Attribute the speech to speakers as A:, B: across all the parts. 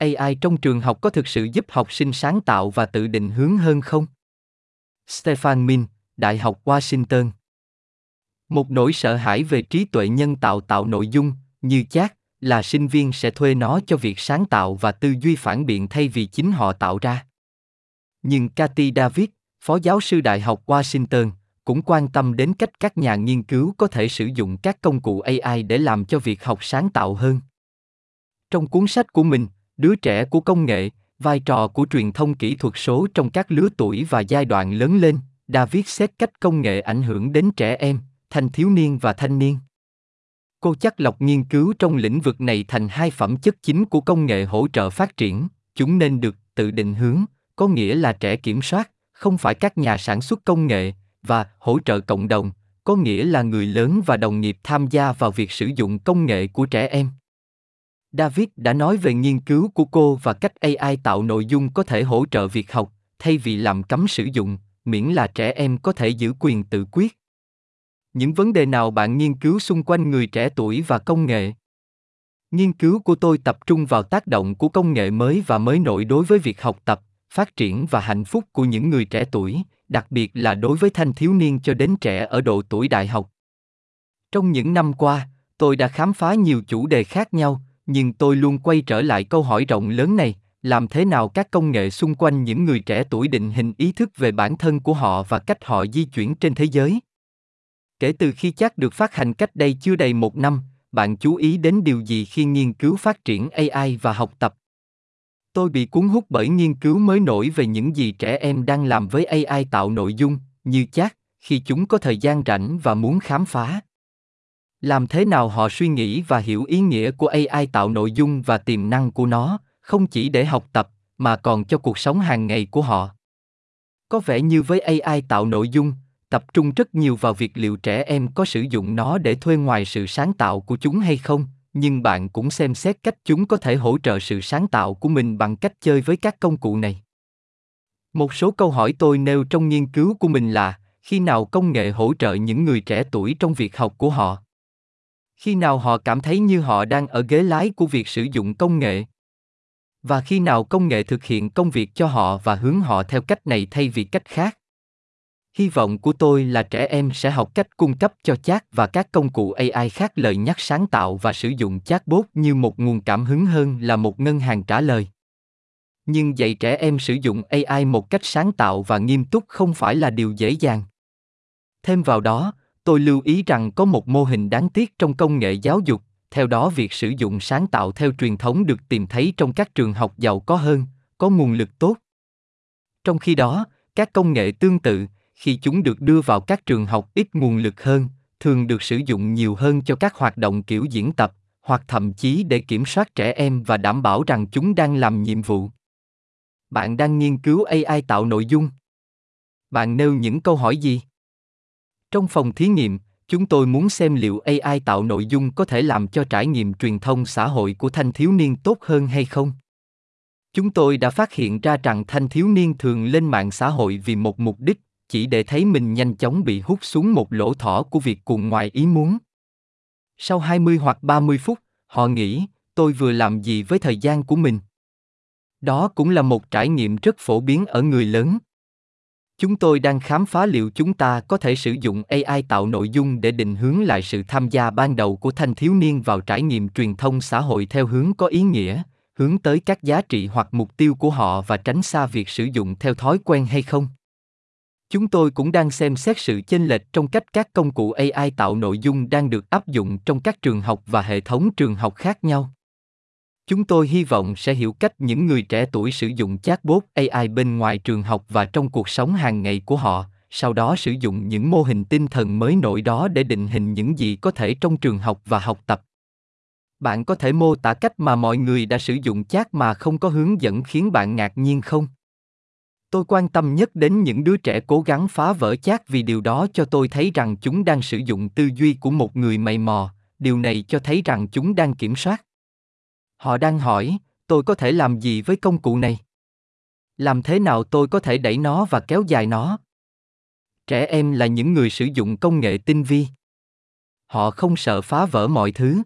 A: AI trong trường học có thực sự giúp học sinh sáng tạo và tự định hướng hơn không? Stefan Min, Đại học Washington Một nỗi sợ hãi về trí tuệ nhân tạo tạo nội dung, như chat, là sinh viên sẽ thuê nó cho việc sáng tạo và tư duy phản biện thay vì chính họ tạo ra. Nhưng Cathy David, phó giáo sư Đại học Washington, cũng quan tâm đến cách các nhà nghiên cứu có thể sử dụng các công cụ AI để làm cho việc học sáng tạo hơn. Trong cuốn sách của mình, Đứa trẻ của công nghệ, vai trò của truyền thông kỹ thuật số trong các lứa tuổi và giai đoạn lớn lên, David xét cách công nghệ ảnh hưởng đến trẻ em, thanh thiếu niên và thanh niên. Cô chắc lọc nghiên cứu trong lĩnh vực này thành hai phẩm chất chính của công nghệ hỗ trợ phát triển, chúng nên được tự định hướng, có nghĩa là trẻ kiểm soát, không phải các nhà sản xuất công nghệ, và hỗ trợ cộng đồng, có nghĩa là người lớn và đồng nghiệp tham gia vào việc sử dụng công nghệ của trẻ em. David đã nói về nghiên cứu của cô và cách AI tạo nội dung có thể hỗ trợ việc học, thay vì làm cấm sử dụng, miễn là trẻ em có thể giữ quyền tự quyết. Những vấn đề nào bạn nghiên cứu xung quanh người trẻ tuổi và công nghệ? Nghiên cứu của tôi tập trung vào tác động của công nghệ mới và mới nổi đối với việc học tập, phát triển và hạnh phúc của những người trẻ tuổi, đặc biệt là đối với thanh thiếu niên cho đến trẻ ở độ tuổi đại học. Trong những năm qua, tôi đã khám phá nhiều chủ đề khác nhau, nhưng tôi luôn quay trở lại câu hỏi rộng lớn này, làm thế nào các công nghệ xung quanh những người trẻ tuổi định hình ý thức về bản thân của họ và cách họ di chuyển trên thế giới? Kể từ khi chat được phát hành cách đây chưa đầy một năm, bạn chú ý đến điều gì khi nghiên cứu phát triển ai và học tập? Tôi bị cuốn hút bởi nghiên cứu mới nổi về những gì trẻ em đang làm với ai tạo nội dung, như chat khi chúng có thời gian rảnh và muốn khám phá làm thế nào họ suy nghĩ và hiểu ý nghĩa của ai tạo nội dung và tiềm năng của nó, không chỉ để học tập, mà còn cho cuộc sống hàng ngày của họ. Có vẻ như với ai tạo nội dung, tập trung rất nhiều vào việc liệu trẻ em có sử dụng nó để thuê ngoài sự sáng tạo của chúng hay không, nhưng bạn cũng xem xét cách chúng có thể hỗ trợ sự sáng tạo của mình bằng cách chơi với các công cụ này. Một số câu hỏi tôi nêu trong nghiên cứu của mình là, khi nào công nghệ hỗ trợ những người trẻ tuổi trong việc học của họ? Khi nào họ cảm thấy như họ đang ở ghế lái của việc sử dụng công nghệ? Và khi nào công nghệ thực hiện công việc cho họ và hướng họ theo cách này thay vì cách khác? Hy vọng của tôi là trẻ em sẽ học cách cung cấp cho chat và các công cụ ai khác lời nhắc sáng tạo và sử dụng chatbot như một nguồn cảm hứng hơn là một ngân hàng trả lời. Nhưng dạy trẻ em sử dụng ai một cách sáng tạo và nghiêm túc không phải là điều dễ dàng. Thêm vào đó tôi lưu ý rằng có một mô hình đáng tiếc trong công nghệ giáo dục. Theo đó, việc sử dụng sáng tạo theo truyền thống được tìm thấy trong các trường học giàu có hơn, có nguồn lực tốt. Trong khi đó, các công nghệ tương tự, khi chúng được đưa vào các trường học ít nguồn lực hơn, thường được sử dụng nhiều hơn cho các hoạt động kiểu diễn tập, hoặc thậm chí để kiểm soát trẻ em và đảm bảo rằng chúng đang làm nhiệm vụ. Bạn đang nghiên cứu ai tạo nội dung. Bạn nêu những câu hỏi gì? Trong phòng thí nghiệm, chúng tôi muốn xem liệu AI tạo nội dung có thể làm cho trải nghiệm truyền thông xã hội của thanh thiếu niên tốt hơn hay không. Chúng tôi đã phát hiện ra rằng thanh thiếu niên thường lên mạng xã hội vì một mục đích, chỉ để thấy mình nhanh chóng bị hút xuống một lỗ thỏ của việc cuồng ngoài ý muốn. Sau 20 hoặc 30 phút, họ nghĩ, tôi vừa làm gì với thời gian của mình? Đó cũng là một trải nghiệm rất phổ biến ở người lớn. Chúng tôi đang khám phá liệu chúng ta có thể sử dụng AI tạo nội dung để định hướng lại sự tham gia ban đầu của thanh thiếu niên vào trải nghiệm truyền thông xã hội theo hướng có ý nghĩa, hướng tới các giá trị hoặc mục tiêu của họ và tránh xa việc sử dụng theo thói quen hay không. Chúng tôi cũng đang xem xét sự chênh lệch trong cách các công cụ AI tạo nội dung đang được áp dụng trong các trường học và hệ thống trường học khác nhau. Chúng tôi hy vọng sẽ hiểu cách những người trẻ tuổi sử dụng chatbot AI bên ngoài trường học và trong cuộc sống hàng ngày của họ, sau đó sử dụng những mô hình tinh thần mới nổi đó để định hình những gì có thể trong trường học và học tập. Bạn có thể mô tả cách mà mọi người đã sử dụng chat mà không có hướng dẫn khiến bạn ngạc nhiên không? Tôi quan tâm nhất đến những đứa trẻ cố gắng phá vỡ chat vì điều đó cho tôi thấy rằng chúng đang sử dụng tư duy của một người mày mò, điều này cho thấy rằng chúng đang kiểm soát Họ đang hỏi, tôi có thể làm gì với công cụ này? Làm thế nào tôi có thể đẩy nó và kéo dài nó? Trẻ em là những người sử dụng công nghệ tinh vi. Họ không sợ phá vỡ mọi thứ.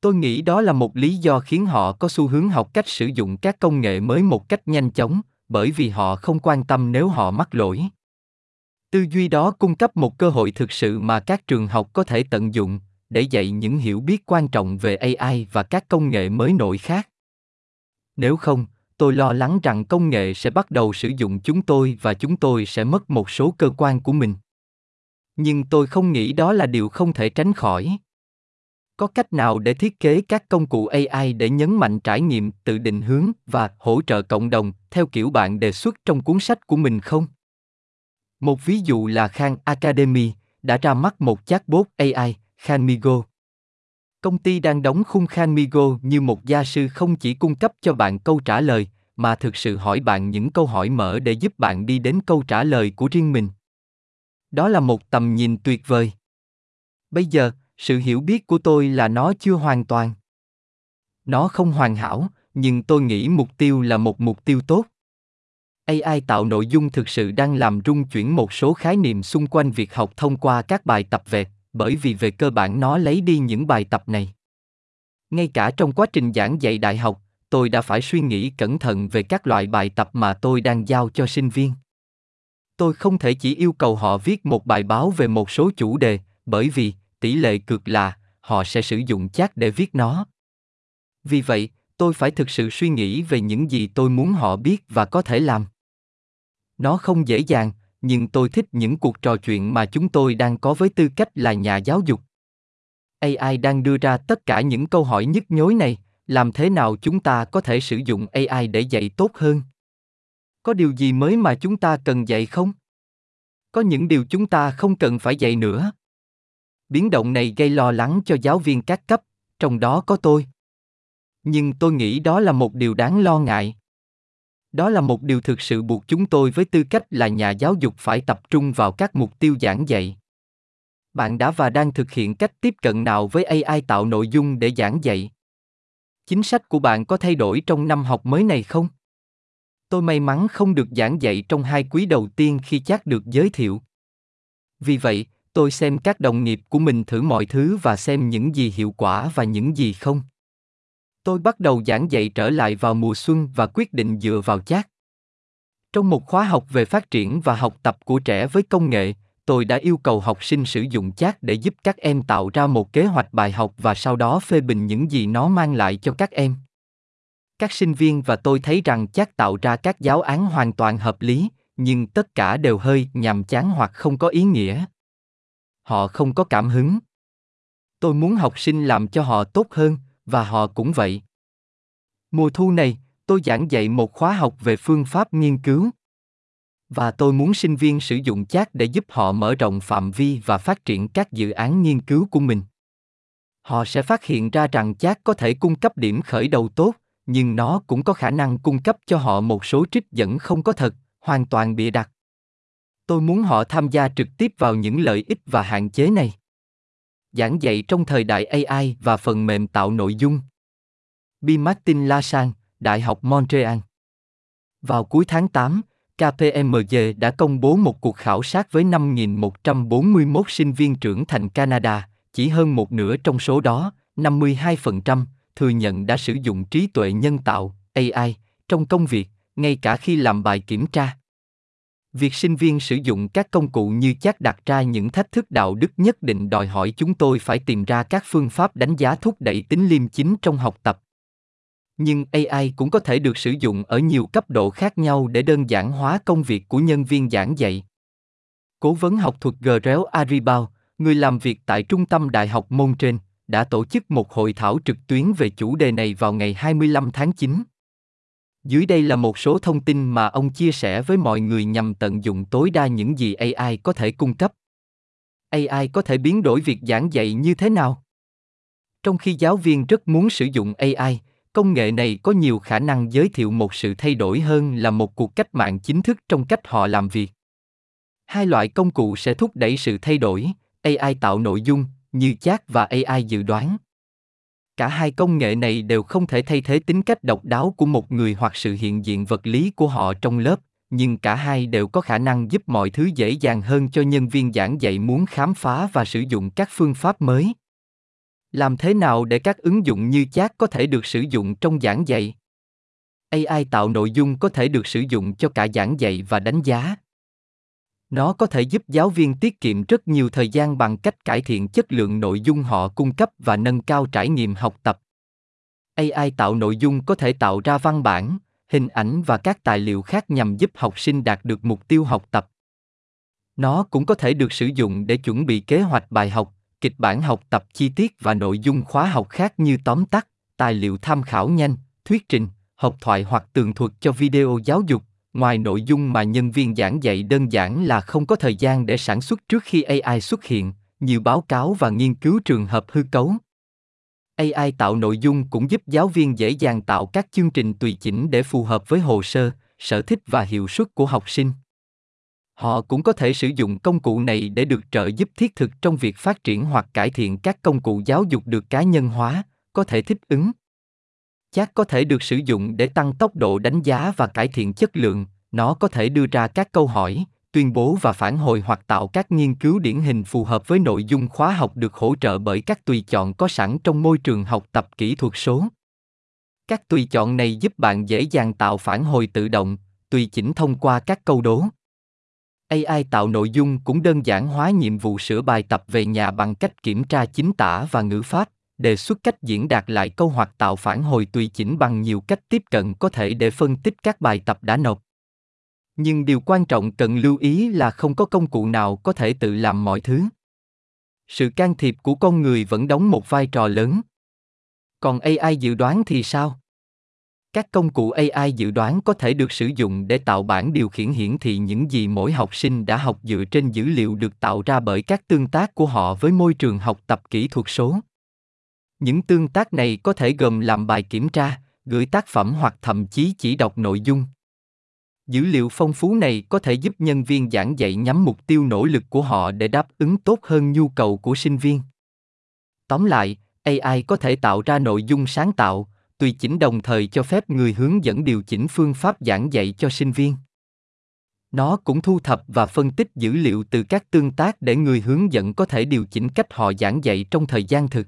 A: Tôi nghĩ đó là một lý do khiến họ có xu hướng học cách sử dụng các công nghệ mới một cách nhanh chóng, bởi vì họ không quan tâm nếu họ mắc lỗi. Tư duy đó cung cấp một cơ hội thực sự mà các trường học có thể tận dụng để dạy những hiểu biết quan trọng về AI và các công nghệ mới nổi khác. Nếu không, tôi lo lắng rằng công nghệ sẽ bắt đầu sử dụng chúng tôi và chúng tôi sẽ mất một số cơ quan của mình. Nhưng tôi không nghĩ đó là điều không thể tránh khỏi. Có cách nào để thiết kế các công cụ AI để nhấn mạnh trải nghiệm, tự định hướng và hỗ trợ cộng đồng theo kiểu bạn đề xuất trong cuốn sách của mình không? Một ví dụ là Khan Academy đã ra mắt một chatbot AI, Khanmigo. Công ty đang đóng khung Khanmigo như một gia sư không chỉ cung cấp cho bạn câu trả lời, mà thực sự hỏi bạn những câu hỏi mở để giúp bạn đi đến câu trả lời của riêng mình. Đó là một tầm nhìn tuyệt vời. Bây giờ, sự hiểu biết của tôi là nó chưa hoàn toàn. Nó không hoàn hảo, nhưng tôi nghĩ mục tiêu là một mục tiêu tốt. AI tạo nội dung thực sự đang làm rung chuyển một số khái niệm xung quanh việc học thông qua các bài tập vẹt, bởi vì về cơ bản nó lấy đi những bài tập này. Ngay cả trong quá trình giảng dạy đại học, tôi đã phải suy nghĩ cẩn thận về các loại bài tập mà tôi đang giao cho sinh viên. Tôi không thể chỉ yêu cầu họ viết một bài báo về một số chủ đề, bởi vì tỷ lệ cực là họ sẽ sử dụng chat để viết nó. Vì vậy, tôi phải thực sự suy nghĩ về những gì tôi muốn họ biết và có thể làm. Nó không dễ dàng, nhưng tôi thích những cuộc trò chuyện mà chúng tôi đang có với tư cách là nhà giáo dục. AI đang đưa ra tất cả những câu hỏi nhức nhối này, làm thế nào chúng ta có thể sử dụng AI để dạy tốt hơn? Có điều gì mới mà chúng ta cần dạy không? Có những điều chúng ta không cần phải dạy nữa. Biến động này gây lo lắng cho giáo viên các cấp, trong đó có tôi. Nhưng tôi nghĩ đó là một điều đáng lo ngại. Đó là một điều thực sự buộc chúng tôi với tư cách là nhà giáo dục phải tập trung vào các mục tiêu giảng dạy. Bạn đã và đang thực hiện cách tiếp cận nào với AI tạo nội dung để giảng dạy? Chính sách của bạn có thay đổi trong năm học mới này không? Tôi may mắn không được giảng dạy trong hai quý đầu tiên khi chắc được giới thiệu. Vì vậy, tôi xem các đồng nghiệp của mình thử mọi thứ và xem những gì hiệu quả và những gì không. Tôi bắt đầu giảng dạy trở lại vào mùa xuân và quyết định dựa vào chat. Trong một khóa học về phát triển và học tập của trẻ với công nghệ, tôi đã yêu cầu học sinh sử dụng chat để giúp các em tạo ra một kế hoạch bài học và sau đó phê bình những gì nó mang lại cho các em. Các sinh viên và tôi thấy rằng chat tạo ra các giáo án hoàn toàn hợp lý, nhưng tất cả đều hơi nhàm chán hoặc không có ý nghĩa. Họ không có cảm hứng. Tôi muốn học sinh làm cho họ tốt hơn, và họ cũng vậy. Mùa thu này, tôi giảng dạy một khóa học về phương pháp nghiên cứu. Và tôi muốn sinh viên sử dụng chat để giúp họ mở rộng phạm vi và phát triển các dự án nghiên cứu của mình. Họ sẽ phát hiện ra rằng chat có thể cung cấp điểm khởi đầu tốt, nhưng nó cũng có khả năng cung cấp cho họ một số trích dẫn không có thật, hoàn toàn bịa đặt. Tôi muốn họ tham gia trực tiếp vào những lợi ích và hạn chế này giảng dạy trong thời đại AI và phần mềm tạo nội dung. B. Martin LaSang, Đại học Montreal. Vào cuối tháng 8, KPMG đã công bố một cuộc khảo sát với 5.141 sinh viên trưởng thành Canada, chỉ hơn một nửa trong số đó, 52%, thừa nhận đã sử dụng trí tuệ nhân tạo, AI, trong công việc, ngay cả khi làm bài kiểm tra. Việc sinh viên sử dụng các công cụ như chat đặt ra những thách thức đạo đức nhất định đòi hỏi chúng tôi phải tìm ra các phương pháp đánh giá thúc đẩy tính liêm chính trong học tập. Nhưng AI cũng có thể được sử dụng ở nhiều cấp độ khác nhau để đơn giản hóa công việc của nhân viên giảng dạy. Cố vấn học thuật Grell Aribao, người làm việc tại Trung tâm Đại học môn trên, đã tổ chức một hội thảo trực tuyến về chủ đề này vào ngày 25 tháng 9. Dưới đây là một số thông tin mà ông chia sẻ với mọi người nhằm tận dụng tối đa những gì AI có thể cung cấp. AI có thể biến đổi việc giảng dạy như thế nào? Trong khi giáo viên rất muốn sử dụng AI, công nghệ này có nhiều khả năng giới thiệu một sự thay đổi hơn là một cuộc cách mạng chính thức trong cách họ làm việc. Hai loại công cụ sẽ thúc đẩy sự thay đổi, AI tạo nội dung, như chat và AI dự đoán cả hai công nghệ này đều không thể thay thế tính cách độc đáo của một người hoặc sự hiện diện vật lý của họ trong lớp, nhưng cả hai đều có khả năng giúp mọi thứ dễ dàng hơn cho nhân viên giảng dạy muốn khám phá và sử dụng các phương pháp mới Làm thế nào để các ứng dụng như chat có thể được sử dụng trong giảng dạy? AI tạo nội dung có thể được sử dụng cho cả giảng dạy và đánh giá. Nó có thể giúp giáo viên tiết kiệm rất nhiều thời gian bằng cách cải thiện chất lượng nội dung họ cung cấp và nâng cao trải nghiệm học tập. AI tạo nội dung có thể tạo ra văn bản, hình ảnh và các tài liệu khác nhằm giúp học sinh đạt được mục tiêu học tập. Nó cũng có thể được sử dụng để chuẩn bị kế hoạch bài học, kịch bản học tập chi tiết và nội dung khóa học khác như tóm tắt, tài liệu tham khảo nhanh, thuyết trình, học thoại hoặc tường thuật cho video giáo dục. Ngoài nội dung mà nhân viên giảng dạy đơn giản là không có thời gian để sản xuất trước khi AI xuất hiện, nhiều báo cáo và nghiên cứu trường hợp hư cấu. AI tạo nội dung cũng giúp giáo viên dễ dàng tạo các chương trình tùy chỉnh để phù hợp với hồ sơ, sở thích và hiệu suất của học sinh. Họ cũng có thể sử dụng công cụ này để được trợ giúp thiết thực trong việc phát triển hoặc cải thiện các công cụ giáo dục được cá nhân hóa, có thể thích ứng. Chat có thể được sử dụng để tăng tốc độ đánh giá và cải thiện chất lượng, nó có thể đưa ra các câu hỏi, tuyên bố và phản hồi hoặc tạo các nghiên cứu điển hình phù hợp với nội dung khóa học được hỗ trợ bởi các tùy chọn có sẵn trong môi trường học tập kỹ thuật số. Các tùy chọn này giúp bạn dễ dàng tạo phản hồi tự động, tùy chỉnh thông qua các câu đố. AI tạo nội dung cũng đơn giản hóa nhiệm vụ sửa bài tập về nhà bằng cách kiểm tra chính tả và ngữ pháp, đề xuất cách diễn đạt lại câu hoặc tạo phản hồi tùy chỉnh bằng nhiều cách tiếp cận có thể để phân tích các bài tập đã nộp. Nhưng điều quan trọng cần lưu ý là không có công cụ nào có thể tự làm mọi thứ. Sự can thiệp của con người vẫn đóng một vai trò lớn. Còn AI dự đoán thì sao? Các công cụ AI dự đoán có thể được sử dụng để tạo bản điều khiển hiển thị những gì mỗi học sinh đã học dựa trên dữ liệu được tạo ra bởi các tương tác của họ với môi trường học tập kỹ thuật số. Những tương tác này có thể gồm làm bài kiểm tra, gửi tác phẩm hoặc thậm chí chỉ đọc nội dung. Dữ liệu phong phú này có thể giúp nhân viên giảng dạy nhắm mục tiêu nỗ lực của họ để đáp ứng tốt hơn nhu cầu của sinh viên. Tóm lại, AI có thể tạo ra nội dung sáng tạo, tùy chỉnh đồng thời cho phép người hướng dẫn điều chỉnh phương pháp giảng dạy cho sinh viên. Nó cũng thu thập và phân tích dữ liệu từ các tương tác để người hướng dẫn có thể điều chỉnh cách họ giảng dạy trong thời gian thực.